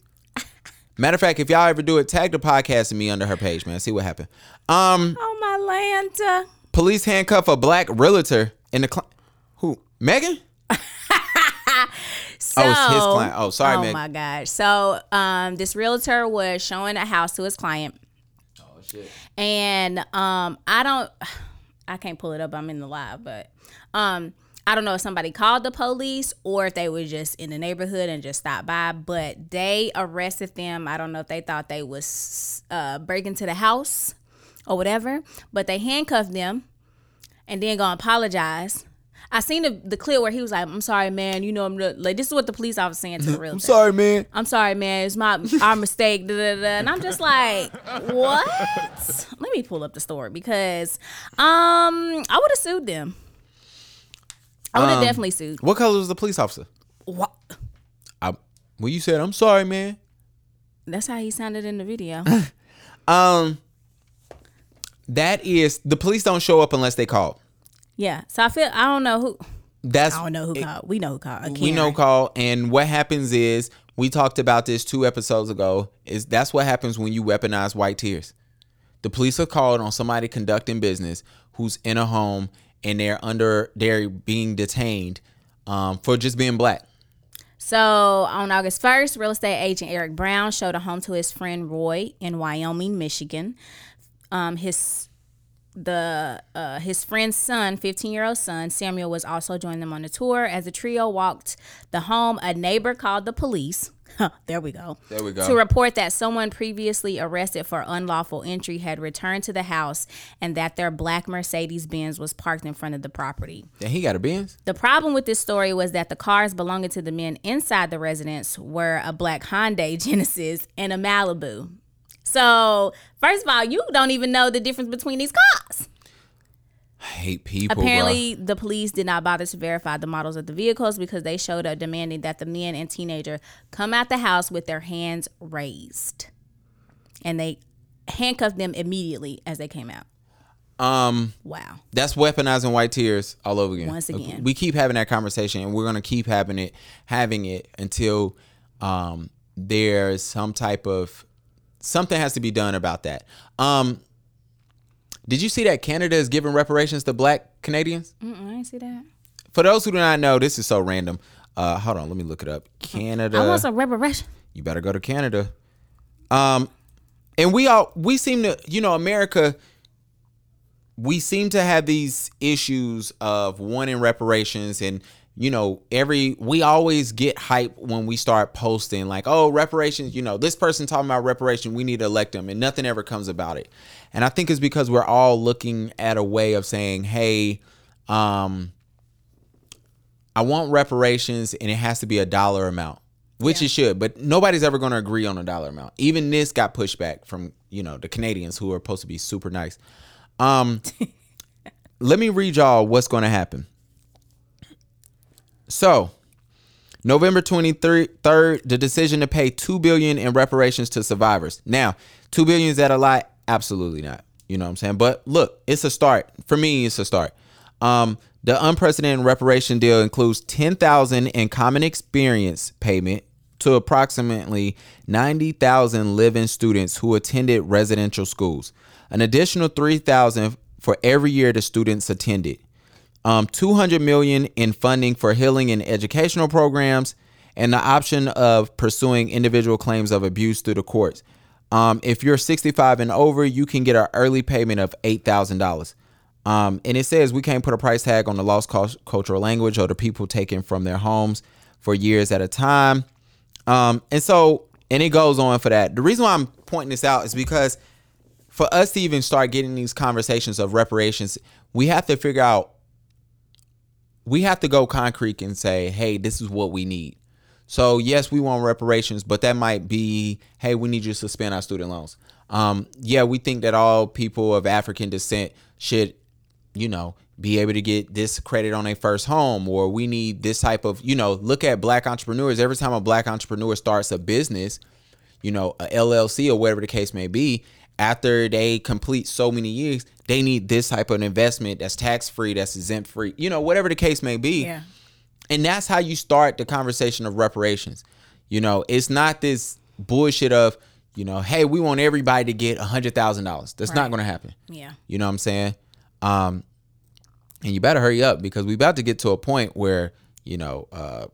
Matter of fact, if y'all ever do it, tag the podcast and me under her page, man. See what happened. Um. Oh my Lanta. Police handcuff a black realtor in the cl- who Megan? So, Oh, it's his client. Oh, sorry, Megan. Oh Meg. my gosh. So, um, this realtor was showing a house to his client, Oh shit. and um, I don't, I can't pull it up. I'm in the live, but um, I don't know if somebody called the police or if they were just in the neighborhood and just stopped by. But they arrested them. I don't know if they thought they was uh, breaking to the house or whatever, but they handcuffed them and then gonna apologize. I seen the, the clip where he was like, "I'm sorry, man. You know, I'm the, like this is what the police officer saying to the real. I'm sorry, man. I'm sorry, man. It's my our mistake." Da, da, da. And I'm just like, "What?" Let me pull up the story because um I would have sued them. I would have Um, definitely sued. What color was the police officer? What? I, when you said I'm sorry, man. That's how he sounded in the video. Um, that is the police don't show up unless they call. yeah. So I feel I don't know who. That's I don't know who called. We know who called. We know call and what happens is we talked about this two episodes ago is that's what happens when you weaponize white tears the police are called on somebody conducting business who's in a home and they're under they're being detained um, for just being black So on August 1st, real estate agent Eric Brown showed a home to his friend Roy in Wyoming, Michigan. Um, his the uh, his friend's son, 15 year old son Samuel, was also joining them on the tour. As the trio walked the home, a neighbor called the police. There we go. There we go. To report that someone previously arrested for unlawful entry had returned to the house and that their black Mercedes Benz was parked in front of the property. and he got a Benz The problem with this story was that the cars belonging to the men inside the residence were a black Hyundai Genesis and a Malibu. So, first of all, you don't even know the difference between these cars. I hate people. Apparently, the police did not bother to verify the models of the vehicles because they showed up demanding that the men and teenager come out the house with their hands raised. And they handcuffed them immediately as they came out. um Wow. that's weaponizing white tears all over again. Once again. we keep having that conversation, and we're gonna keep having it, having it until um, there's some type of something has to be done about that. Um, did you see that Canada is giving reparations to Black Canadians? Mm-mm, I didn't see that. For those who do not know, this is so random. Uh, hold on, let me look it up. Canada. I want some reparation. you better go to Canada. Um, and we all we seem to, you know, America. We seem to have these issues of wanting reparations, and you know, every we always get hype when we start posting like, "Oh, reparations." You know, this person talking about reparation, we need to elect them, and nothing ever comes about it. And I think it's because we're all looking at a way of saying, "Hey, um, I want reparations, and it has to be a dollar amount." which it should, but nobody's ever going to agree on a dollar amount. Even this got pushed back from you know the Canadians who are supposed to be super nice. Um, let me read y'all what's going to happen. So, November 23rd, the decision to pay 2 billion in reparations to survivors. Now, 2 billion is that a lot? Absolutely not. You know what I'm saying? But look, it's a start. For me, it's a start. Um, the unprecedented reparation deal includes 10,000 in common experience payment to approximately 90,000 living students who attended residential schools. An additional 3,000 for every year the students attended um, 200 million in funding for healing and educational programs and the option of pursuing individual claims of abuse through the courts. Um, if you're 65 and over you can get an early payment of $8000 um, and it says we can't put a price tag on the lost cultural language or the people taken from their homes for years at a time. Um, and so and it goes on for that. The reason why i'm pointing this out is because for us to even start getting these conversations of reparations we have to figure out we have to go concrete and say, hey, this is what we need. So yes, we want reparations, but that might be, hey, we need you to suspend our student loans. Um, yeah, we think that all people of African descent should, you know, be able to get this credit on their first home, or we need this type of, you know, look at black entrepreneurs. Every time a black entrepreneur starts a business, you know, a LLC or whatever the case may be, after they complete so many years, they need this type of investment that's tax free, that's exempt free, you know, whatever the case may be. Yeah. And that's how you start the conversation of reparations. You know, it's not this bullshit of, you know, hey, we want everybody to get a hundred thousand dollars. That's right. not gonna happen. Yeah. You know what I'm saying? Um, and you better hurry up because we about to get to a point where, you know, uh,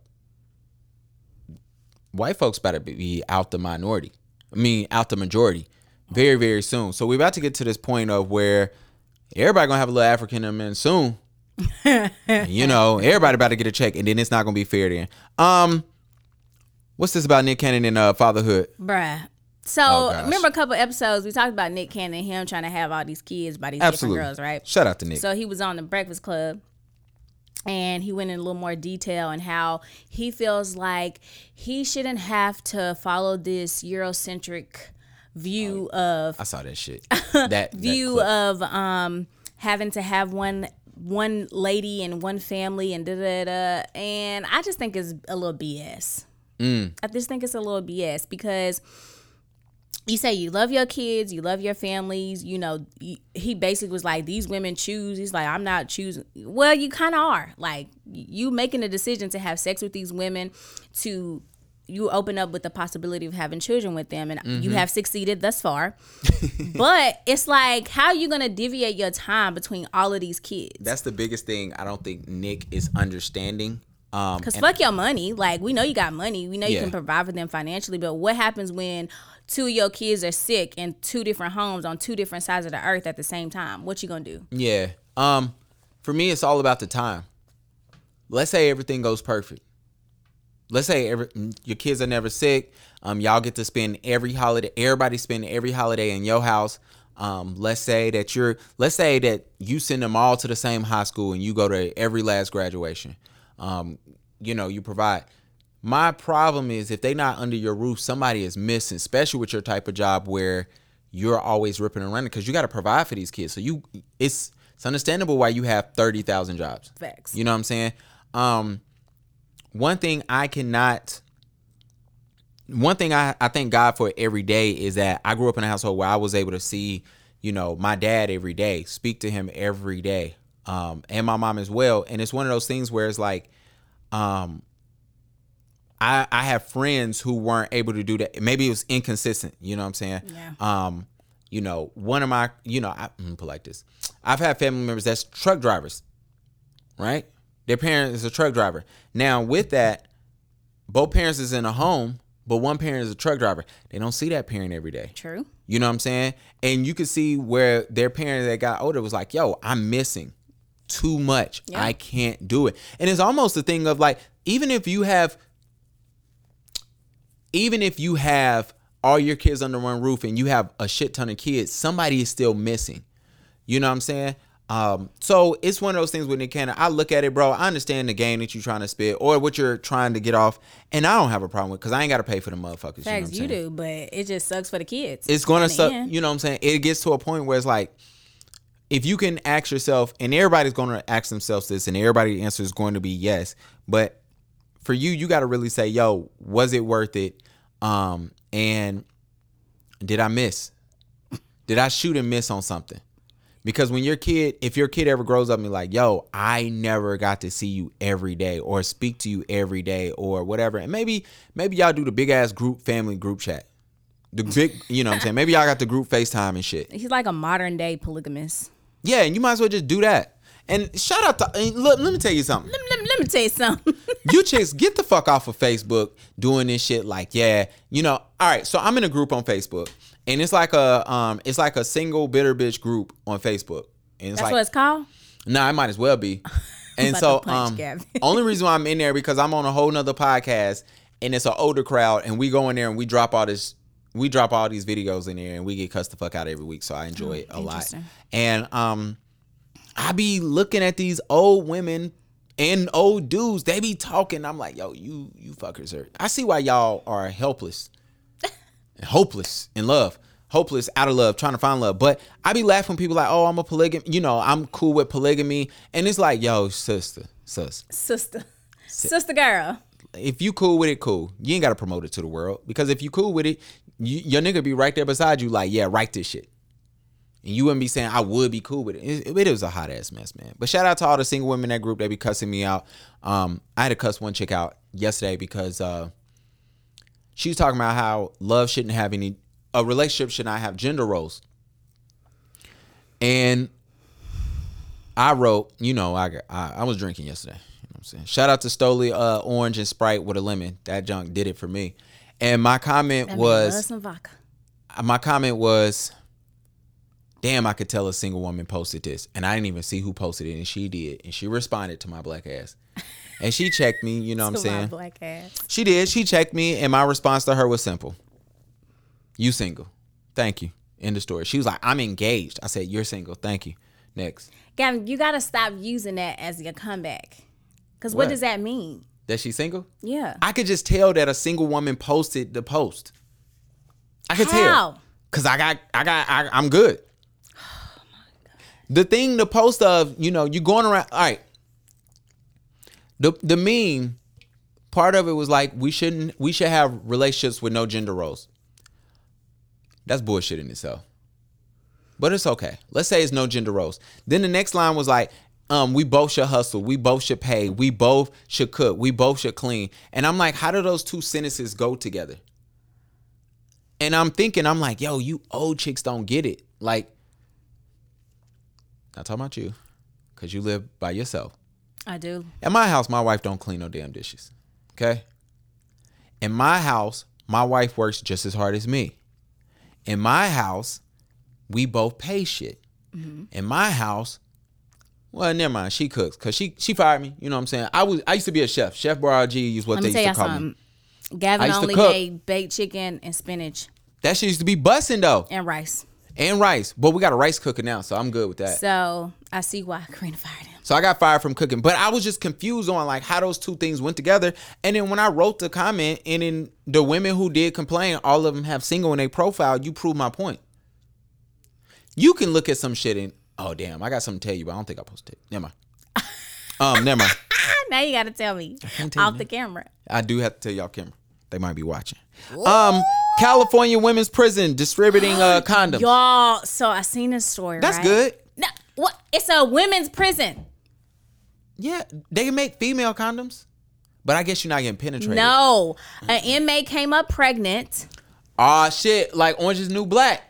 white folks better be out the minority. I mean, out the majority very very soon. So we're about to get to this point of where everybody gonna have a little African in them soon. you know, everybody about to get a check, and then it's not gonna be fair then. Um, what's this about Nick Cannon and uh, fatherhood, bruh? So oh, remember a couple episodes we talked about Nick Cannon, and him trying to have all these kids by these Absolutely. different girls, right? Shout out to Nick. So he was on the Breakfast Club and he went in a little more detail and how he feels like he shouldn't have to follow this Eurocentric view oh, of I saw that shit. That view that of um having to have one one lady and one family and da da da. And I just think it's a little BS. Mm. I just think it's a little BS because you say you love your kids, you love your families. You know, he basically was like, these women choose. He's like, I'm not choosing. Well, you kind of are. Like, you making a decision to have sex with these women, to you open up with the possibility of having children with them and mm-hmm. you have succeeded thus far. But it's like how are you gonna deviate your time between all of these kids? That's the biggest thing i don't think nick is understanding um because fuck your money. Like we know you got money. We know yeah. you can provide for them financially but what happens when two of your kids are sick in two different homes on two different sides of the earth at the same time? What you gonna do? Yeah. Um for me it's all about the time. Let's say everything goes perfect let's say every, your kids are never sick. Um, y'all get to spend every holiday. Everybody spend every holiday in your house. Um, let's say that you're. Let's say that you send them all to the same high school and you go to every last graduation. Um, you know, you provide. My problem is if they not under your roof, somebody is missing, especially with your type of job where you're always ripping and running because you got to provide for these kids. So you, it's it's understandable why you have thirty thousand jobs. Facts. You know what I'm saying? Um, one thing I cannot one thing I, I thank God for every day is that I grew up in a household where I was able to see, you know, my dad every day, speak to him every day, um, and my mom as well. And it's one of those things where it's like, um, I I have friends who weren't able to do that. Maybe it was inconsistent. You know what I'm saying? Yeah. Um, you know, one of my, you know, I, put like this. I've had family members that's truck drivers, right? Their parent is a truck driver. Now, with that, both parents is in a home, but one parent is a truck driver. They don't see that parent every day. True. You know what I'm saying? And you can see where their parent that got older was like, yo, I'm missing too much. Yeah. I can't do it. And it's almost a thing of like, even if you have even if you have all your kids under one roof and you have a shit ton of kids, somebody is still missing. You know what I'm saying? Um, so it's one of those things with Nick Cannon. I look at it, bro. I understand the game that you're trying to spit or what you're trying to get off, and I don't have a problem with because I ain't got to pay for the motherfuckers. you know Facts, you do, but it just sucks for the kids. It's gonna suck. end. You know what I'm saying? It gets to a point where it's like, if you can ask yourself, and everybody's going to ask themselves this, and everybody's answer is going to be yes. But for you, you got to really say, yo, was it worth it? Um, and did I miss? Did I shoot and miss on something? Because when your kid, if your kid ever grows up and be like, yo, I never got to see you every day or speak to you every day or whatever. And maybe, maybe y'all do the big ass group family group chat. The big, you know what I'm saying? Maybe y'all got the group FaceTime and shit. He's like a modern day polygamist. Yeah, and you might as well just do that. And shout out to look, let me tell you something. Let, let, let me tell you something. you chicks get the fuck off of Facebook doing this shit like yeah you know all right so i'm in a group on facebook and it's like a um it's like a single bitter bitch group on facebook and it's That's like what it's called. nah it might as well be and so um only reason why i'm in there because i'm on a whole nother podcast and it's an older crowd and we go in there and we drop all this we drop all these videos in there and we get cussed the fuck out every week so i enjoy it a lot and um I be looking at these old women and old dudes. They be talking. I'm like, yo, you you fuckers are. I see why y'all are helpless, and hopeless in love, hopeless out of love, trying to find love. But I be laughing. when People like, oh, I'm a polygamy. You know, I'm cool with polygamy, and it's like, yo, sister, sis, Sister. Sister girl. if you cool with it, cool. You ain't got to promote it to the world because if you cool with it, you, your nigga be right there beside you, like, yeah, write this shit. And you wouldn't be saying I would be cool with it. It, it was a hot ass mess, man. But shout out to all the single women in that group. They be cussing me out. Um, I had to cuss one chick out yesterday because uh, she was talking about how love shouldn't have any, a relationship should not have gender roles. And I wrote, you know, I got, I, I was drinking yesterday. You know what I'm saying? Shout out to Stoli uh, Orange and Sprite with a lemon. That junk did it for me. And my comment That was, some vodka. my comment was, damn, I could tell a single woman posted this. And I didn't even see who posted it. And she did. And she responded to my black ass. And she checked me, you know what I'm To saying? black ass. She did. She checked me, and my response to her was simple. You single. Thank you. End of story. She was like, I'm engaged. I said, You're single. Thank you. Next. Gavin, you gotta stop using that as your comeback. Cause what, What? does that mean? That she single? Yeah. I could just tell that a single woman posted the post. I could How? tell. Cause I got I got I, I'm good. Oh my God. the thing, the post of, you know, you going around all right. The the meme, part of it was like we shouldn't we should have relationships with no gender roles. That's bullshit in itself. But it's okay. Let's say it's no gender roles. Then the next line was like, um, we both should hustle, we both should pay, we both should cook, we both should clean. And I'm like, how do those two sentences go together? And I'm thinking, I'm like, yo, you old chicks don't get it. Like, not talking about you, because you live by yourself. I do. At my house, my wife don't clean no damn dishes. Okay? In my house, my wife works just as hard as me. In my house, we both pay shit. Mm-hmm. In my house, well, never mind. She cooks because she she fired me. You know what I'm saying? I was I used to be a chef. Chef Bar G is what Let they used to call me. something. Gavin only made baked chicken and spinach That shit used to be busting though, and rice. And rice. But we got a rice cooker now, so I'm good with that. So I see why Karina fired him. So I got fired from cooking, but I was just confused on like how those two things went together. And then when I wrote the comment, and then the women who did complain, all of them have single in their profile. You prove my point. You can look at some shit and oh damn, I got something to tell you, but I don't think I posted it. Never mind. Um, never mind. now you gotta tell me off the camera. I do have to tell y'all camera. They might be watching. Um, California women's prison distributing uh condoms. Y'all, so I seen this story. That's right? good. No, what? It's a women's prison. Yeah, they can make female condoms, but I guess you're not getting penetrated. No, an inmate came up pregnant. Ah shit, like Orange is New Black.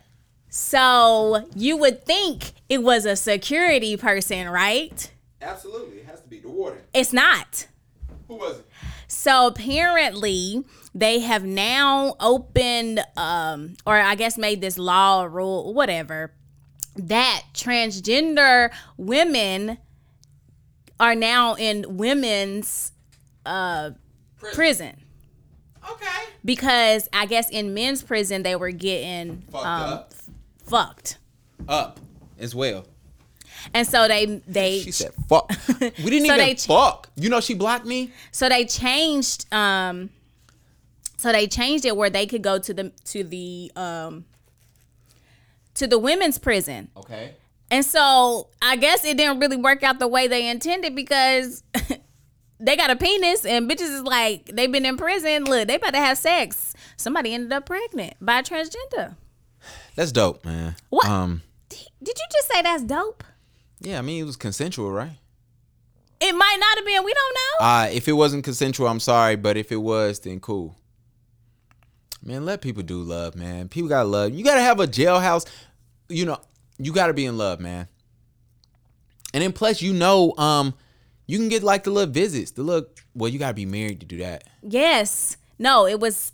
So you would think it was a security person, right? Absolutely, it has to be the warden. It's not. Who was it? So apparently they have now opened um or I guess made this law or rule whatever that transgender women are now in women's uh prison Okay. because I guess in men's prison they were getting Fucked um up. fucked. Up as well. And so they they She said, "Fuck." We didn't So even ch- fuck. You know, she blocked me. so they changed um so they changed it where they could go to the to the um to the women's prison. Okay. And so I guess it didn't really work out the way they intended because they got a penis and bitches is like they've been in prison. Look, they about to have sex. Somebody ended up pregnant by a transgender. That's dope, man. What? Um. Did you just say that's dope? Yeah, I mean, it was consensual, right? It might not have been. We don't know. Uh, if it wasn't consensual, I'm sorry, but if it was, then cool. Man, let people do love, man. People gotta love. You gotta have a jailhouse. You know, you gotta be in love, man. And then plus, you know, um, you can get like the little visits. The little well, you gotta be married to do that. yes. No, it was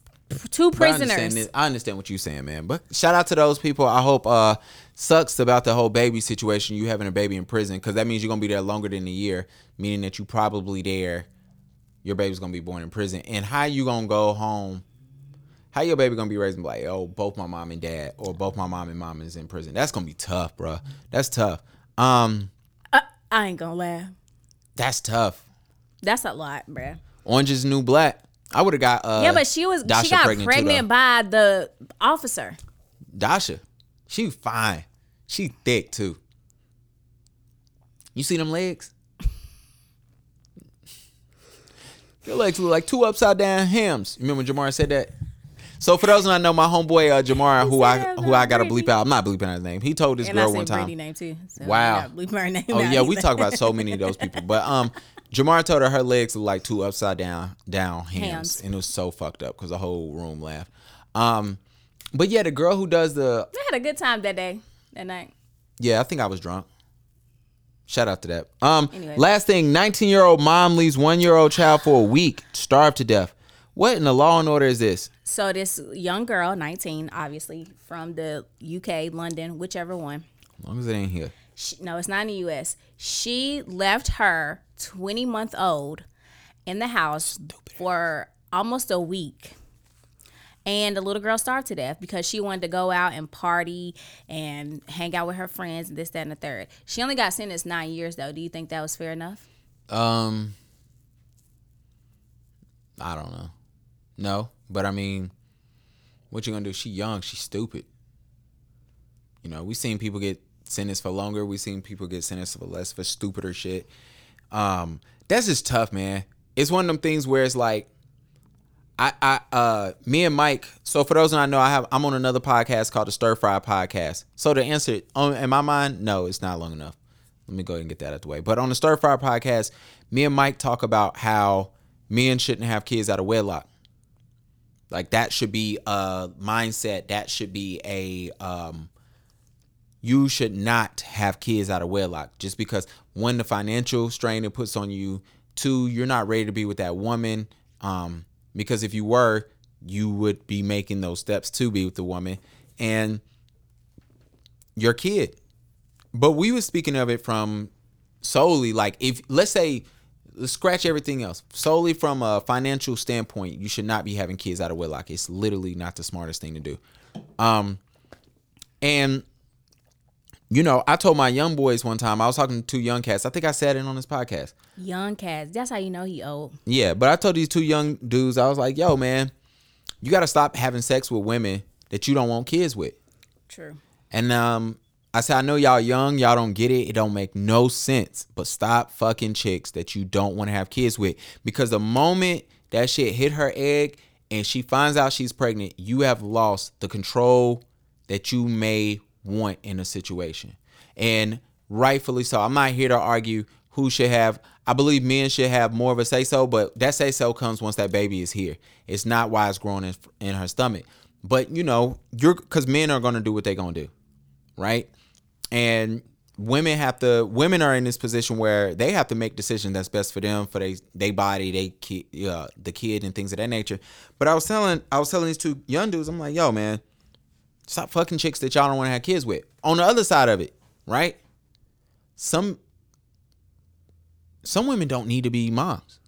two But I understand, prisoners. I understand what you're saying, man. But shout out to those people. I hope uh sucks about the whole baby situation. You having a baby in prison because that means you're gonna be there longer than a year, meaning that you probably there. Your baby's gonna be born in prison, and how you gonna go home? How your baby gonna be raised and like, oh, both my mom and dad, or both my mom and mom is in prison? That's gonna be tough, bro. That's tough. Um, I ain't gonna laugh. that's tough. That's a lot, bruh. Orange is new black. I would have got uh Yeah, but she was Daya she got pregnant pregnant, by the officer. Daya, she fine. She thick too. You see them legs? Your legs look like two upside down hams. You remember when Jamar said that? So for those who not know, my homeboy uh, Jamar, who I who I gotta bleep out. I'm not bleeping out his name. He told this And girl one time. Name too. So Wow. Bleeping her name Oh yeah, we talk about so many of those people. But um, Jamar told her her legs look like two upside down down hams, Hams. and it was so fucked up because the whole room laughed. Um, but yeah, the girl who does the I had a good time that day, that night. Yeah, I think I was drunk. Shout out to that. Um, Anyway. last thing, 19 year old mom leaves one year old child for a week, starved to death. What in the law and order is this? So this young girl, 19, obviously from the UK, London, whichever one. As long as it ain't here. She, no, it's not in the US. She left her 20 month old in the house for almost a week. And the little girl starved to death because she wanted to go out and party and hang out with her friends and this, that, and the third. She only got sentenced nine years though. Do you think that was fair enough? Um, I don't know. No, but I mean, what you gonna do? She young. She's stupid. You know, we've seen people get sentenced for longer. We've seen people get sentenced for less for stupider shit. Um, that's just tough, man. It's one of them things where it's like, I, I, uh, me and Mike. So for those that I know, I have I'm on another podcast called the Stir Fry Podcast. So to answer on, in my mind, no, it's not long enough. Let me go ahead and get that out of the way. But on the Stir Fry Podcast, me and Mike talk about how men shouldn't have kids out of wedlock. Like that should be a mindset. That should be a um, you should not have kids out of wedlock just because one the financial strain it puts on you two you're not ready to be with that woman um because if you were you would be making those steps to be with the woman and your kid but we were speaking of it from solely like if let's say let's scratch everything else solely from a financial standpoint you should not be having kids out of wedlock it's literally not the smartest thing to do um and you know, I told my young boys one time, I was talking to two young cats. I think I said it on this podcast. Young cats. That's how you know he old. Yeah, but I told these two young dudes, I was like, yo, man, you got to stop having sex with women that you don't want kids with. True. And um, I said, I know y'all young, y'all don't get it. It don't make no sense. But stop fucking chicks that you don't want to have kids with. Because the moment that shit hit her egg and she finds out she's pregnant, you have lost the control that you may want in a situation. And rightfully so. I'm not here to argue who should have I believe men should have more of a say so, but that say so comes once that baby is here. It's not why it's growing in, in her stomach. But you know, you're because men are gonna do what they're gonna do right? And women have to women are in this position where they have to make decisions that's best for them, for they they body, they uh, the kid, and things of that nature. But I was telling I was telling these two young dudes, I'm like, yo, man, stop fucking chicks that y'all don't want to have kids with. On the other side of it, right? Some some women don't need to be moms.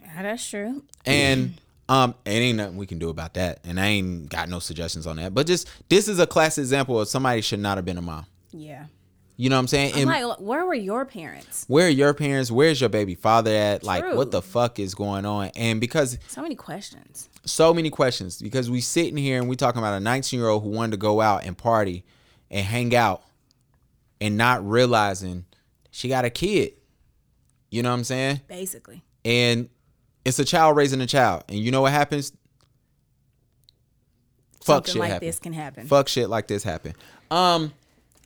Yeah, that's true. And um, it ain't nothing we can do about that. And I ain't got no suggestions on that. But just this is a class example of somebody should not have been a mom. Yeah. You know what I'm saying? I'm And like, where were your parents? where are your parents? Where's your baby father at? Like, what the fuck is going on? And because So many questions. so many questions, because we sitting here and we talking about a 19 year old who wanted to go out and party and hang out and not realizing she got a kid. You know what I'm saying? Basically. And it's a child raising a child. And you know what happens? Fuck Something shit like happen. this can happen. Fuck shit like this happen. Um,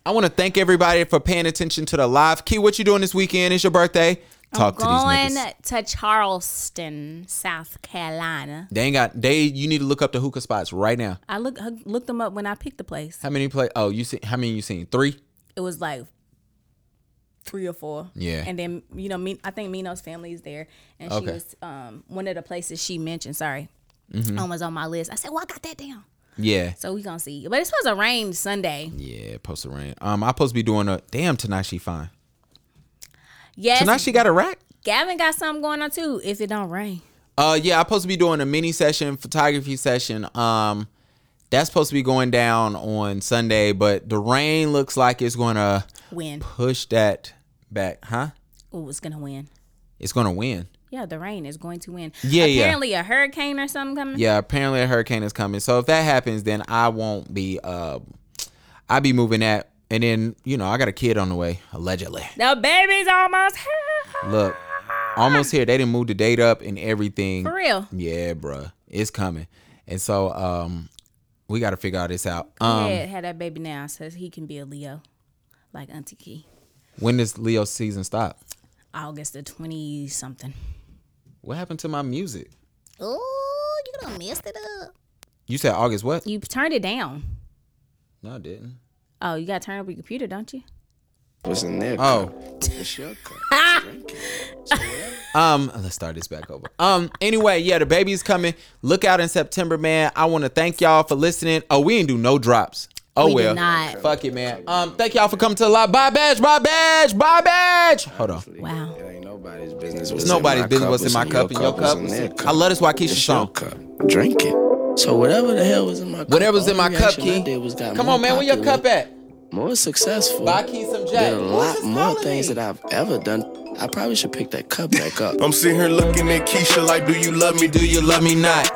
I want to thank everybody for paying attention to the live. Key, what you doing this weekend? It's your birthday. Talk to I'm these going to Charleston, South Carolina. They ain't got they. You need to look up the hookah spots right now. I look looked them up when I picked the place. How many play? Oh, you see? How many you seen? Three. It was like three or four. Yeah. And then you know, me, I think Mino's family is there, and she Okay. was um one of the places she mentioned. Sorry, Mm-hmm. um, was on my list. I said, "Well, I got that down." Yeah. So we gonna see. But it's supposed to rain Sunday. Yeah. Supposed to rain. Um, I supposed to be doing a damn tonight. She fine. Yes. Tonight she got a rack. Gavin got something going on too. If it don't rain, Uh, yeah, I'm supposed to be doing a mini session, photography session. Um, that's supposed to be going down on Sunday, but the rain looks like it's gonna win. push that back, huh? Oh, it's gonna win. It's gonna win. Yeah, the rain is going to win. Yeah, yeah. Apparently, a hurricane or something coming. Yeah, apparently a hurricane is coming. So if that happens, then I won't be. Uh, I'll be moving that, and then you know I got a kid on the way, allegedly. The baby's almost here. Look, almost here. They didn't move the date up and everything. For real. Yeah, bruh, it's coming, and so um, we got to figure all this out. Um, yeah, had that baby now, so he can be a Leo, like Auntie Key. when does Leo season stop? August the twenty something. What happened to my music? Oh, you done messed it up. You said August what? You turned it down. No, I didn't. Oh, you got to turn up your computer, don't you? What's in there? Oh. cup? What's your cup? Um, let's start this back over. Um, anyway, yeah, the baby's coming. Look out in September, man. I want to thank y'all for listening. Oh, we didn't do no drops. Oh We did well, not. fuck it, man. Um, thank y'all for coming to the live. Bye, badge. Bye, badge. Bye, badge. Hold on. Wow. It ain't nobody's business. What's It's nobody's business cup, what's in my cup and your cup. what's in their cup. I love this Waukesha It's your song. cup. Drink it. So whatever the hell was in my cup. Whatever's in my cup, reaction Key. was got Come on, man. Where your cup at? More successful. Buy Key some Jack. Did a lot more things me? that I've ever done. I probably should pick that cup back up. I'm sitting here looking at Keisha like, do you love me? Do you love me not?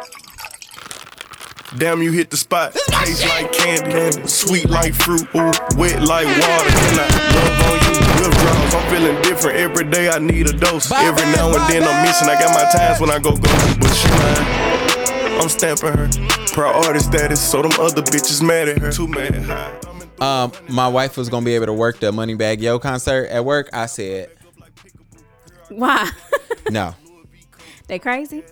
Damn, you hit the spot. Taste like candy, sweet like fruit, ooh, wet like water. And I love on you, withdrawals. I'm feeling different every day. I need a dose. Bye, every now and then. I'm missing. I got my times when I go go, but she mine. I'm stamping her. Priority status, so them other bitches mad at her. Too mad. High. I'm Um, my wife was gonna be able to work the Moneybagg Yo concert at work. I said Why? no. they crazy?